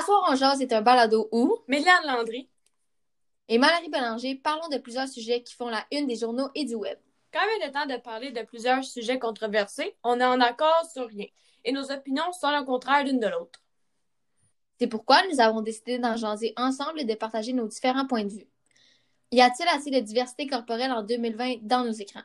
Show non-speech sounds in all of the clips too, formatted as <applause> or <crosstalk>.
Asseoir en jase est un balado où? Méliane Landry et Mallory Bélanger parlons de plusieurs sujets qui font la une des journaux et du web. Quand il est temps de parler de plusieurs sujets controversés, on est en accord sur rien et nos opinions sont le contraire l'une de l'autre. C'est pourquoi nous avons décidé d'en jaser ensemble et de partager nos différents points de vue. Y a-t-il assez de diversité corporelle en 2020 dans nos écrans?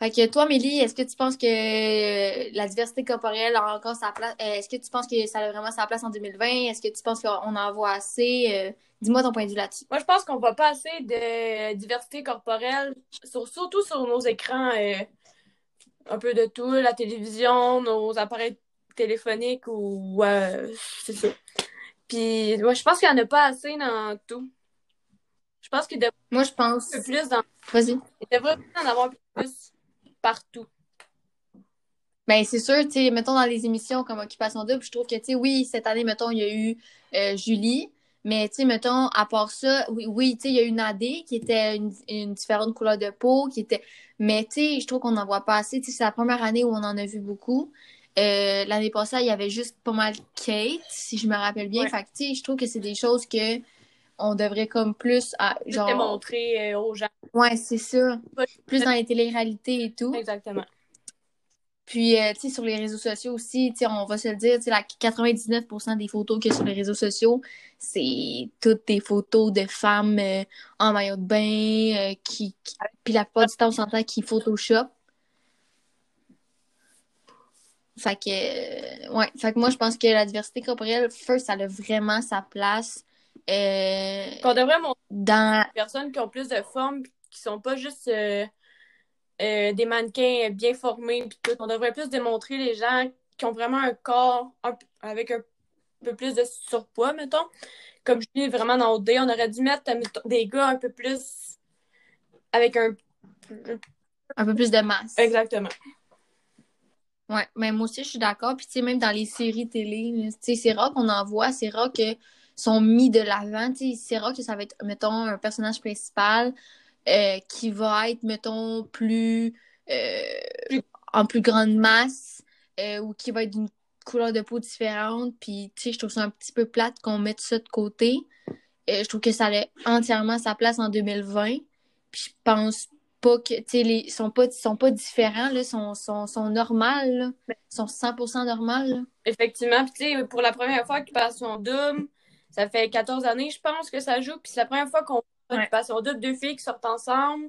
Fait que toi, Mélie, est-ce que tu penses que la diversité corporelle a encore sa place? euh, Est-ce que tu penses que ça a vraiment sa place en 2020? Est-ce que tu penses qu'on en voit assez? Euh, Dis-moi ton point de vue là-dessus. Moi, je pense qu'on voit pas assez de diversité corporelle, sur- surtout sur nos écrans, euh, un peu de tout, la télévision, nos appareils téléphoniques ou euh, c'est ça. Puis, moi, je pense qu'il y en a pas assez dans tout. Je pense qu'il devrait Moi, je pense. un peu plus dans, Vas-y. il devrait en avoir plus partout. Ben, c'est sûr, tu sais, mettons dans les émissions comme Occupation Double, je trouve que, tu sais, oui, cette année, mettons, il y a eu euh, Julie, mais, tu sais, mettons, à part ça, oui, oui tu sais, il y a eu Nadé qui était une, une différente couleur de peau, qui était. Mais, tu sais, je trouve qu'on n'en voit pas assez. Tu sais, c'est la première année où on en a vu beaucoup. Euh, l'année passée, il y avait juste pas mal Kate, si je me rappelle bien. Ouais. Fait que, tu sais, je trouve que c'est des choses que on devrait comme plus, à, genre. démontrer euh, aux gens. Ouais, c'est ça. Plus dans les téléréalités et tout. Exactement. Puis, euh, tu sais, sur les réseaux sociaux aussi, tu sais, on va se le dire, tu sais, la 99% des photos qu'il y a sur les réseaux sociaux, c'est toutes des photos de femmes euh, en maillot de bain, euh, qui, qui- Puis la plupart du temps, on s'entend qu'ils Photoshop. Fait que, ouais, fait que moi, je pense que la diversité corporelle, first, ça a vraiment sa place Qu'on devrait montrer dans... des personnes qui ont plus de forme, qui sont pas juste euh, euh, des mannequins bien formés. Tout. On devrait plus démontrer les gens qui ont vraiment un corps un avec un peu plus de surpoids, mettons. Comme je dis vraiment dans OD, on aurait dû mettre des gars un peu plus avec un. un peu plus de masse. Exactement. Ouais, mais moi aussi, je suis d'accord. Puis, tu sais, même dans les séries télé, tu sais, c'est rare qu'on en voit, c'est rare que sont mis de l'avant. Tu sais, c'est rare que ça va être, mettons, un personnage principal euh, qui va être, mettons, plus euh, Plus- en plus grande masse euh, ou qui va être d'une couleur de peau différente. Puis, tu sais, je trouve ça un petit peu plate qu'on mette ça de côté. Je trouve que ça a entièrement sa place en 2020. Puis, je pense pas que, tu sais, les sont pas, sont pas différents, là, sont, sont, sont normales, là. sont 100% normales, là. Effectivement. Puis, tu sais, pour la première fois qu'Occupation Double, ça fait 14 années, je pense, que ça joue. Puis, c'est la première fois qu'on. Occupation Double, deux filles qui sortent ensemble.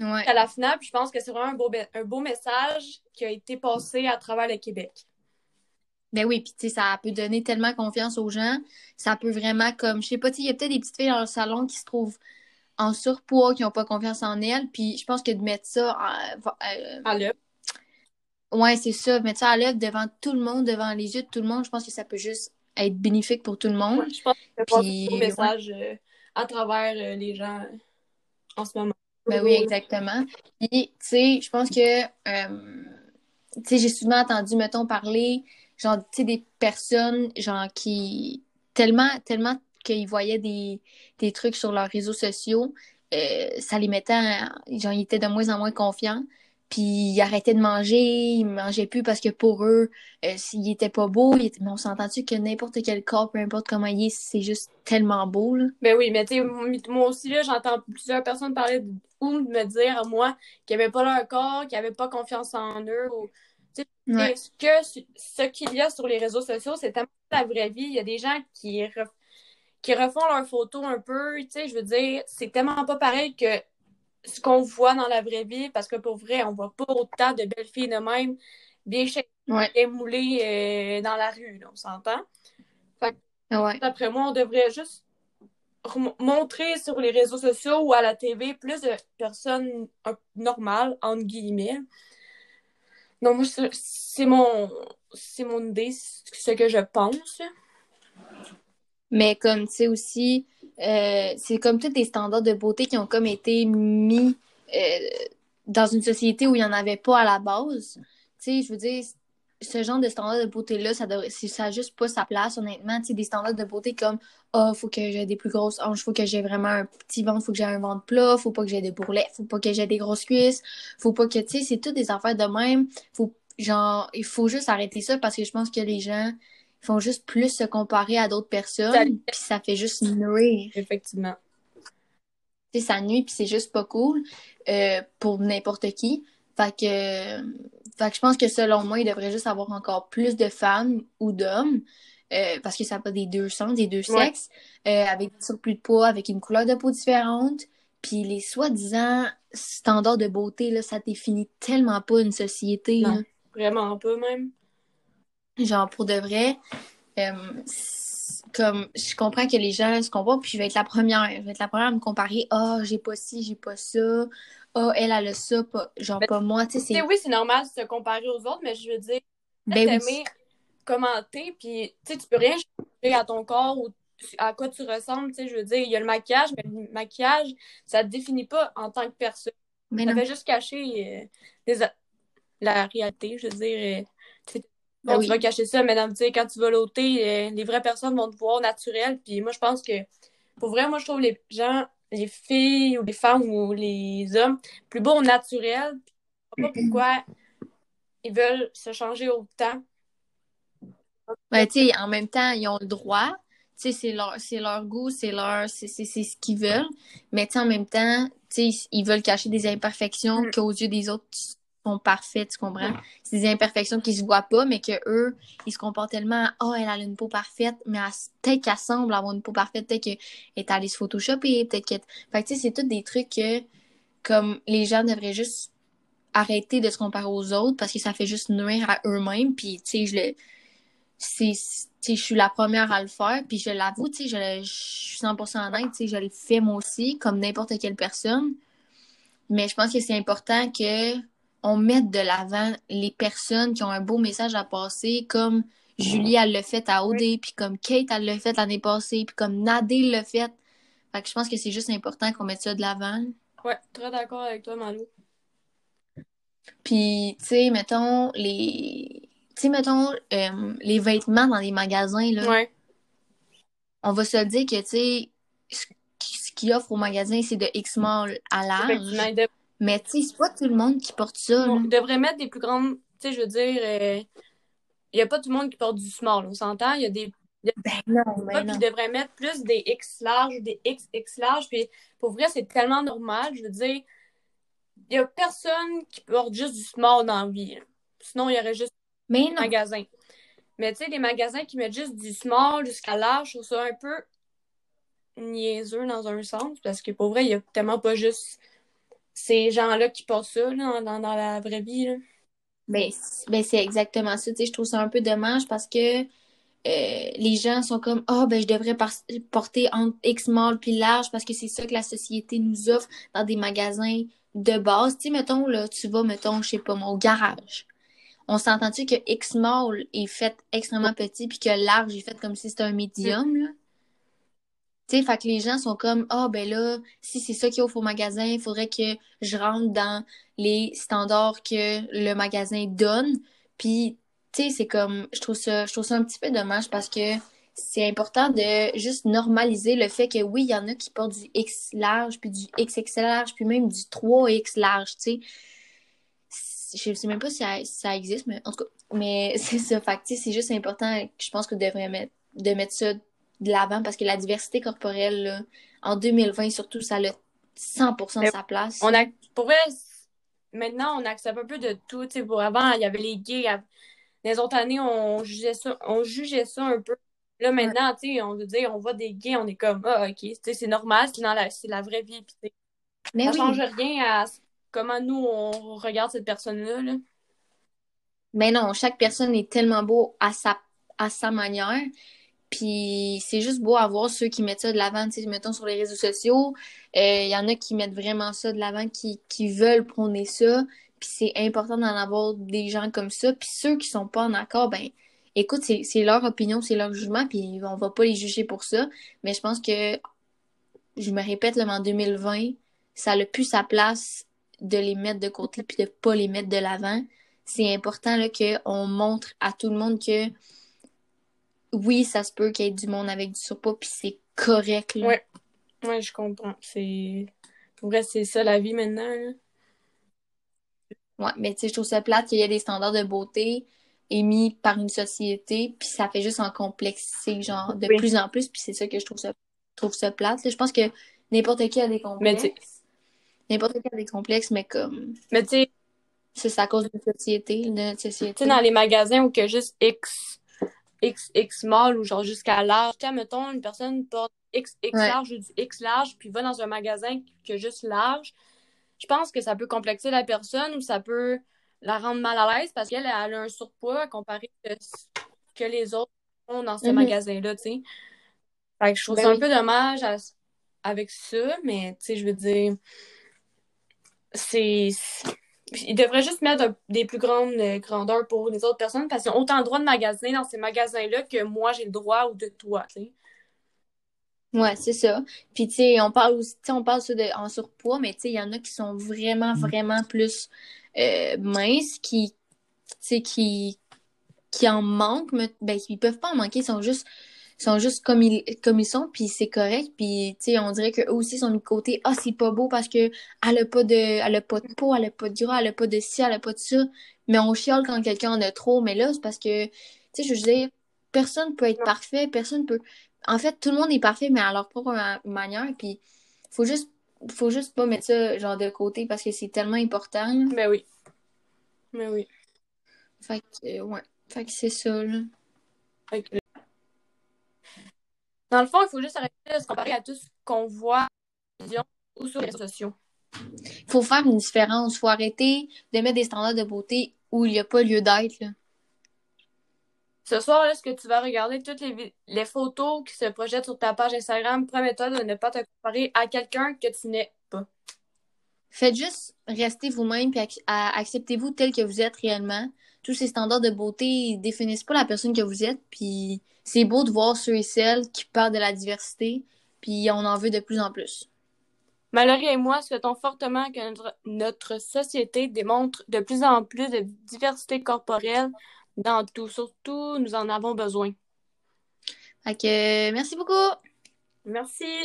Ouais. à la FNAP, je pense que c'est vraiment un beau, un beau message qui a été passé à travers le Québec. Ben oui, puis tu sais, ça peut donner tellement confiance aux gens. Ça peut vraiment comme, je sais pas, tu sais, il y a peut-être des petites filles dans le salon qui se trouvent en surpoids, qui n'ont pas confiance en elles. Puis je pense que de mettre ça, en- euh, À l'œuvre. ouais, c'est ça, mettre ça à l'œuvre devant tout le monde, devant les yeux de tout le monde, je pense que ça peut juste être bénéfique pour tout le monde. Je pense que c'est un beau message euh, à travers euh, les gens en ce moment. Ben oui, exactement. Puis, tu sais, je pense que, euh, tu sais, j'ai souvent entendu, mettons, parler, genre, tu sais, des personnes, genre, qui, tellement, tellement qu'ils voyaient des, des trucs sur leurs réseaux sociaux, euh, ça les mettait, en- genre, ils étaient de moins en moins confiants. Puis, ils arrêtaient de manger, ils mangeaient plus parce que pour eux, euh, s'ils étaient pas beaux, ils étaient- mais on s'entend-tu que n'importe quel corps, peu importe comment il est, c'est juste tellement beau, là? Ben oui, mais tu sais, moi aussi, là, j'entends plusieurs personnes parler de, ou me dire, moi, qu'ils n'avaient pas leur corps, qu'ils n'avaient pas confiance en eux. Ou, tu sais, Ouais. ce que ce qu'il y a sur les réseaux sociaux, c'est tellement la vraie vie. Il y a des gens qui, ref- qui refont leurs photos un peu. Tu sais, je veux dire, c'est tellement pas pareil que ce qu'on voit dans la vraie vie, parce que pour vrai, on voit pas autant de belles filles de même, bien chèques, Ouais. bien moulées euh, dans la rue, là, on s'entend? Ouais. D'après moi, on devrait juste montrer sur les réseaux sociaux ou à la TV plus de personnes normales, entre guillemets. Donc, moi, c'est mon, c'est mon idée, c'est ce que je pense. Mais comme, tu sais, aussi, euh, c'est comme tous des standards de beauté qui ont comme été mis euh, dans une société où il n'y en avait pas à la base. Tu sais, je veux dire, ce genre de standards de beauté-là, ça devrait, ça juste pas sa place, honnêtement. Tu sais, des standards de beauté comme, ah, faut que j'ai des plus grosses hanches, faut que j'ai vraiment un petit ventre, faut que j'ai un ventre plat, faut pas que j'ai des bourrelets, faut pas que j'ai des grosses cuisses, faut pas que, tu sais, c'est toutes des affaires de même. Faut, genre, il faut juste arrêter ça parce que je pense que les gens, font juste plus se comparer à d'autres personnes, puis ça fait juste nuire. Effectivement. Tu sais, ça nuit, puis c'est juste pas cool euh, pour n'importe qui. Fait que, fait que je pense que selon moi, il devrait juste avoir encore plus de femmes ou d'hommes, euh, parce que ça n'a pas des deux sens, des deux Ouais. sexes, euh, avec des surplus de poids, avec une couleur de peau différente. Puis les soi-disant standards de beauté, là, ça définit tellement pas une société. Non. là. Vraiment pas, même. Genre, pour de vrai, euh, comme, je comprends que les gens se comparent, puis je vais être la première. Je vais être la première à me comparer. Ah, j'ai pas ci, j'ai pas ça. Ah, elle, elle a ça, pas, genre Mais- pas moi. Tu sais, oui, c'est normal de se comparer aux autres, mais je veux dire, Ben oui. commenter, puis tu sais, tu peux rien changer à ton corps ou à quoi tu ressembles, tu sais, je veux dire, il y a le maquillage, mais le maquillage, ça te définit pas en tant que personne. Mais Ça non. fait juste cacher euh, les la réalité, je veux dire. euh, sais, Ben bon, oui. tu vas cacher ça, mais dans- quand tu vas l'ôter, euh, les vraies personnes vont te voir naturel. Puis moi, je pense que, pour vrai, moi, je trouve les gens, les filles ou les femmes ou les hommes plus beaux au naturel. Je sais pas pourquoi ils veulent se changer autant. Ben, tu sais, en même temps, ils ont le droit. Tu sais, c'est leur, c'est leur goût, c'est leur, c'est, c'est, c'est ce qu'ils veulent. Mais, tu sais, en même temps, tu sais, ils veulent cacher des imperfections Mm. qu'aux yeux des autres sont parfaites, tu comprends? C'est des imperfections qui se voient pas, mais que eux, ils se comportent tellement, oh, elle a une peau parfaite, mais peut-être qu'elle semble avoir une peau parfaite, peut-être qu'elle est allée se photoshopper, peut-être que, fait que, tu sais, c'est tous des trucs que, comme, les gens devraient juste arrêter de se comparer aux autres parce que ça fait juste nuire à eux-mêmes, puis, tu sais, je le, c'est tu sais je suis la première à le faire puis je l'avoue tu sais je, je suis 100% honnête tu sais je le fais moi aussi comme n'importe quelle personne mais je pense que c'est important que on mette de l'avant les personnes qui ont un beau message à passer comme Julie elle l'a fait à OD puis comme Kate elle l'a fait l'année passée puis comme Nadine l'a fait fait que je pense que c'est juste important qu'on mette ça de l'avant Ouais, très d'accord avec toi, Malou. Puis, tu sais, mettons, les... Tu sais, mettons, euh, les vêtements dans les magasins, là, Ouais. on va se le dire que, tu sais, ce qu'ils offrent au magasin, c'est de X-Mall à large. Mais, tu sais, c'est pas tout le monde qui porte ça, là. ils devraient mettre des plus grandes. Tu sais, je veux dire, euh, il n'y a pas tout le monde qui porte du small, on s'entend. Il y a des Ben non, ben non. ils devraient mettre plus des X larges, des XX larges. Puis pour vrai, c'est tellement normal. Je veux dire, il n'y a personne qui porte juste du small dans la vie. là. Sinon, il y aurait juste Mais des non. magasins. Mais tu sais, des magasins qui mettent juste du small jusqu'à large, je trouve ça un peu niaiseux dans un sens. Parce que pour vrai, il n'y a tellement pas juste ces gens-là qui portent ça là, dans, la vraie vie. Là. Ben, c'est ben, c'est exactement ça. Je trouve ça un peu dommage parce que euh, les gens sont comme Ah, ben, je devrais porter entre X-Mall puis large parce que c'est ça que la société nous offre dans des magasins de base. Tu mettons, là, tu vas, mettons, je sais pas au garage. On s'entend-tu que X-Mall est fait extrêmement petit puis que large est fait comme si c'était un médium? Tu fait que les gens sont comme Ah, ben là, si c'est ça qu'il offre au magasin, il faudrait que je rentre dans les standards que le magasin donne. Puis, tu sais, c'est comme, je trouve ça, je trouve ça un petit peu dommage parce que c'est important de juste normaliser le fait que oui, il y en a qui portent du X large, puis du XXL large, puis même du 3X large, tu sais. Je sais même pas si ça, existe, mais en tout cas, mais <laughs> c'est ça. Fait c'est juste important, je pense que devrait mettre, de mettre ça de l'avant parce que la diversité corporelle, là, en 2020, surtout, ça a 100% Mais sa place. On a, pour vrai, maintenant, on accepte un peu de tout. Tu sais, pour avant, il y avait les gays. Les autres années, on jugeait ça, on jugeait ça un peu. Là, maintenant, tu sais, on veut dire, on voit des gays, on est comme, ah, ok, tu sais, c'est normal, c'est dans la, c'est la vraie vie. Mais ça oui. change rien à comment nous, on regarde cette personne-là. Là. Mais non, chaque personne est tellement beau à sa, à sa manière. Puis c'est juste beau à voir ceux qui mettent ça de l'avant, tu sais, mettons sur les réseaux sociaux. Euh, Il y en a qui mettent vraiment ça de l'avant, qui, qui veulent prôner ça. Puis c'est important d'en avoir des gens comme ça. Puis ceux qui sont pas en accord, ben écoute, c'est leur opinion, c'est leur jugement, puis on va pas les juger pour ça. Mais je pense que, je me répète, là, mais en 2020, ça a plus sa place de les mettre de côté puis de pas les mettre de l'avant c'est important là, qu'on montre à tout le monde que oui, ça se peut qu'il y ait du monde avec du surpoids, puis c'est correct. Là. Ouais. Ouais, je comprends. C'est. Pour vrai, c'est ça la vie maintenant. là. Ouais, mais tu sais, je trouve ça plate qu'il y ait des standards de beauté émis par une société, puis ça fait juste en complexer, genre, de Oui. plus en plus, puis c'est ça que je trouve ça, je trouve ça plate. là. Je pense que n'importe qui a des complexes. N'importe qui a des complexes, mais comme, mais tu sais, ça, c'est à cause de notre société, notre tu société. sais, dans les magasins où que juste X, X, X small ou genre jusqu'à large, tu sais, mettons, une personne porte X, X Ouais. large ou du X large, puis va dans un magasin qui a juste large, je pense que ça peut complexer la personne ou ça peut la rendre mal à l'aise parce qu'elle elle a un surpoids comparé que, que les autres ont dans ce Mhm. magasin-là, tu sais. Fait que je trouve Ben ça oui. un peu dommage à- avec ça, mais tu sais, je veux dire, c'est. Ils devraient juste mettre des plus grandes euh, grandeurs pour les autres personnes parce qu'ils ont autant le droit de magasiner dans ces magasins-là que moi j'ai le droit ou de toi, tu sais. Ouais, c'est ça. Puis, tu sais, on parle aussi, tu sais, on parle ça de, en surpoids, mais tu sais, il y en a qui sont vraiment, vraiment plus euh, minces, qui, tu sais, qui, qui en manquent, mais ben, ils peuvent pas en manquer, ils sont juste, sont juste comme ils, comme ils sont, puis c'est correct, puis, tu sais, on dirait qu'eux aussi sont mis de côté, ah, c'est pas beau parce que elle a pas de, elle a pas de peau, elle a pas de gras, elle a pas de ci, elle a pas de ça, mais on chiale quand quelqu'un en a trop, mais là, c'est parce que, tu sais, je veux dire, personne peut être parfait, personne peut en fait, tout le monde est parfait, mais à leur propre ma- manière. Puis, faut juste, faut juste pas mettre ça genre de côté parce que c'est tellement important. là. Ben oui. Ben oui. Fait que, euh, ouais. Fait que c'est ça, là. Fait que- Dans le fond, il faut juste arrêter de se comparer à tout ce qu'on voit à la télévision ou sur les réseaux sociaux. Faut faire une différence. Faut arrêter de mettre des standards de beauté où il n'y a pas lieu d'être. Ce soir, là, ce que tu vas regarder, toutes les, les photos qui se projettent sur ta page Instagram, promets-toi de ne pas te comparer à quelqu'un que tu n'es pas. Faites juste rester vous-même puis ac- acceptez-vous tel que vous êtes réellement. Tous ces standards de beauté définissent pas la personne que vous êtes. Puis c'est beau de voir ceux et celles qui parlent de la diversité. Puis on en veut de plus en plus. Mallory et moi souhaitons fortement que notre, notre société démontre de plus en plus de diversité corporelle dans tout. Surtout, nous en avons besoin. Fait que merci beaucoup! Merci.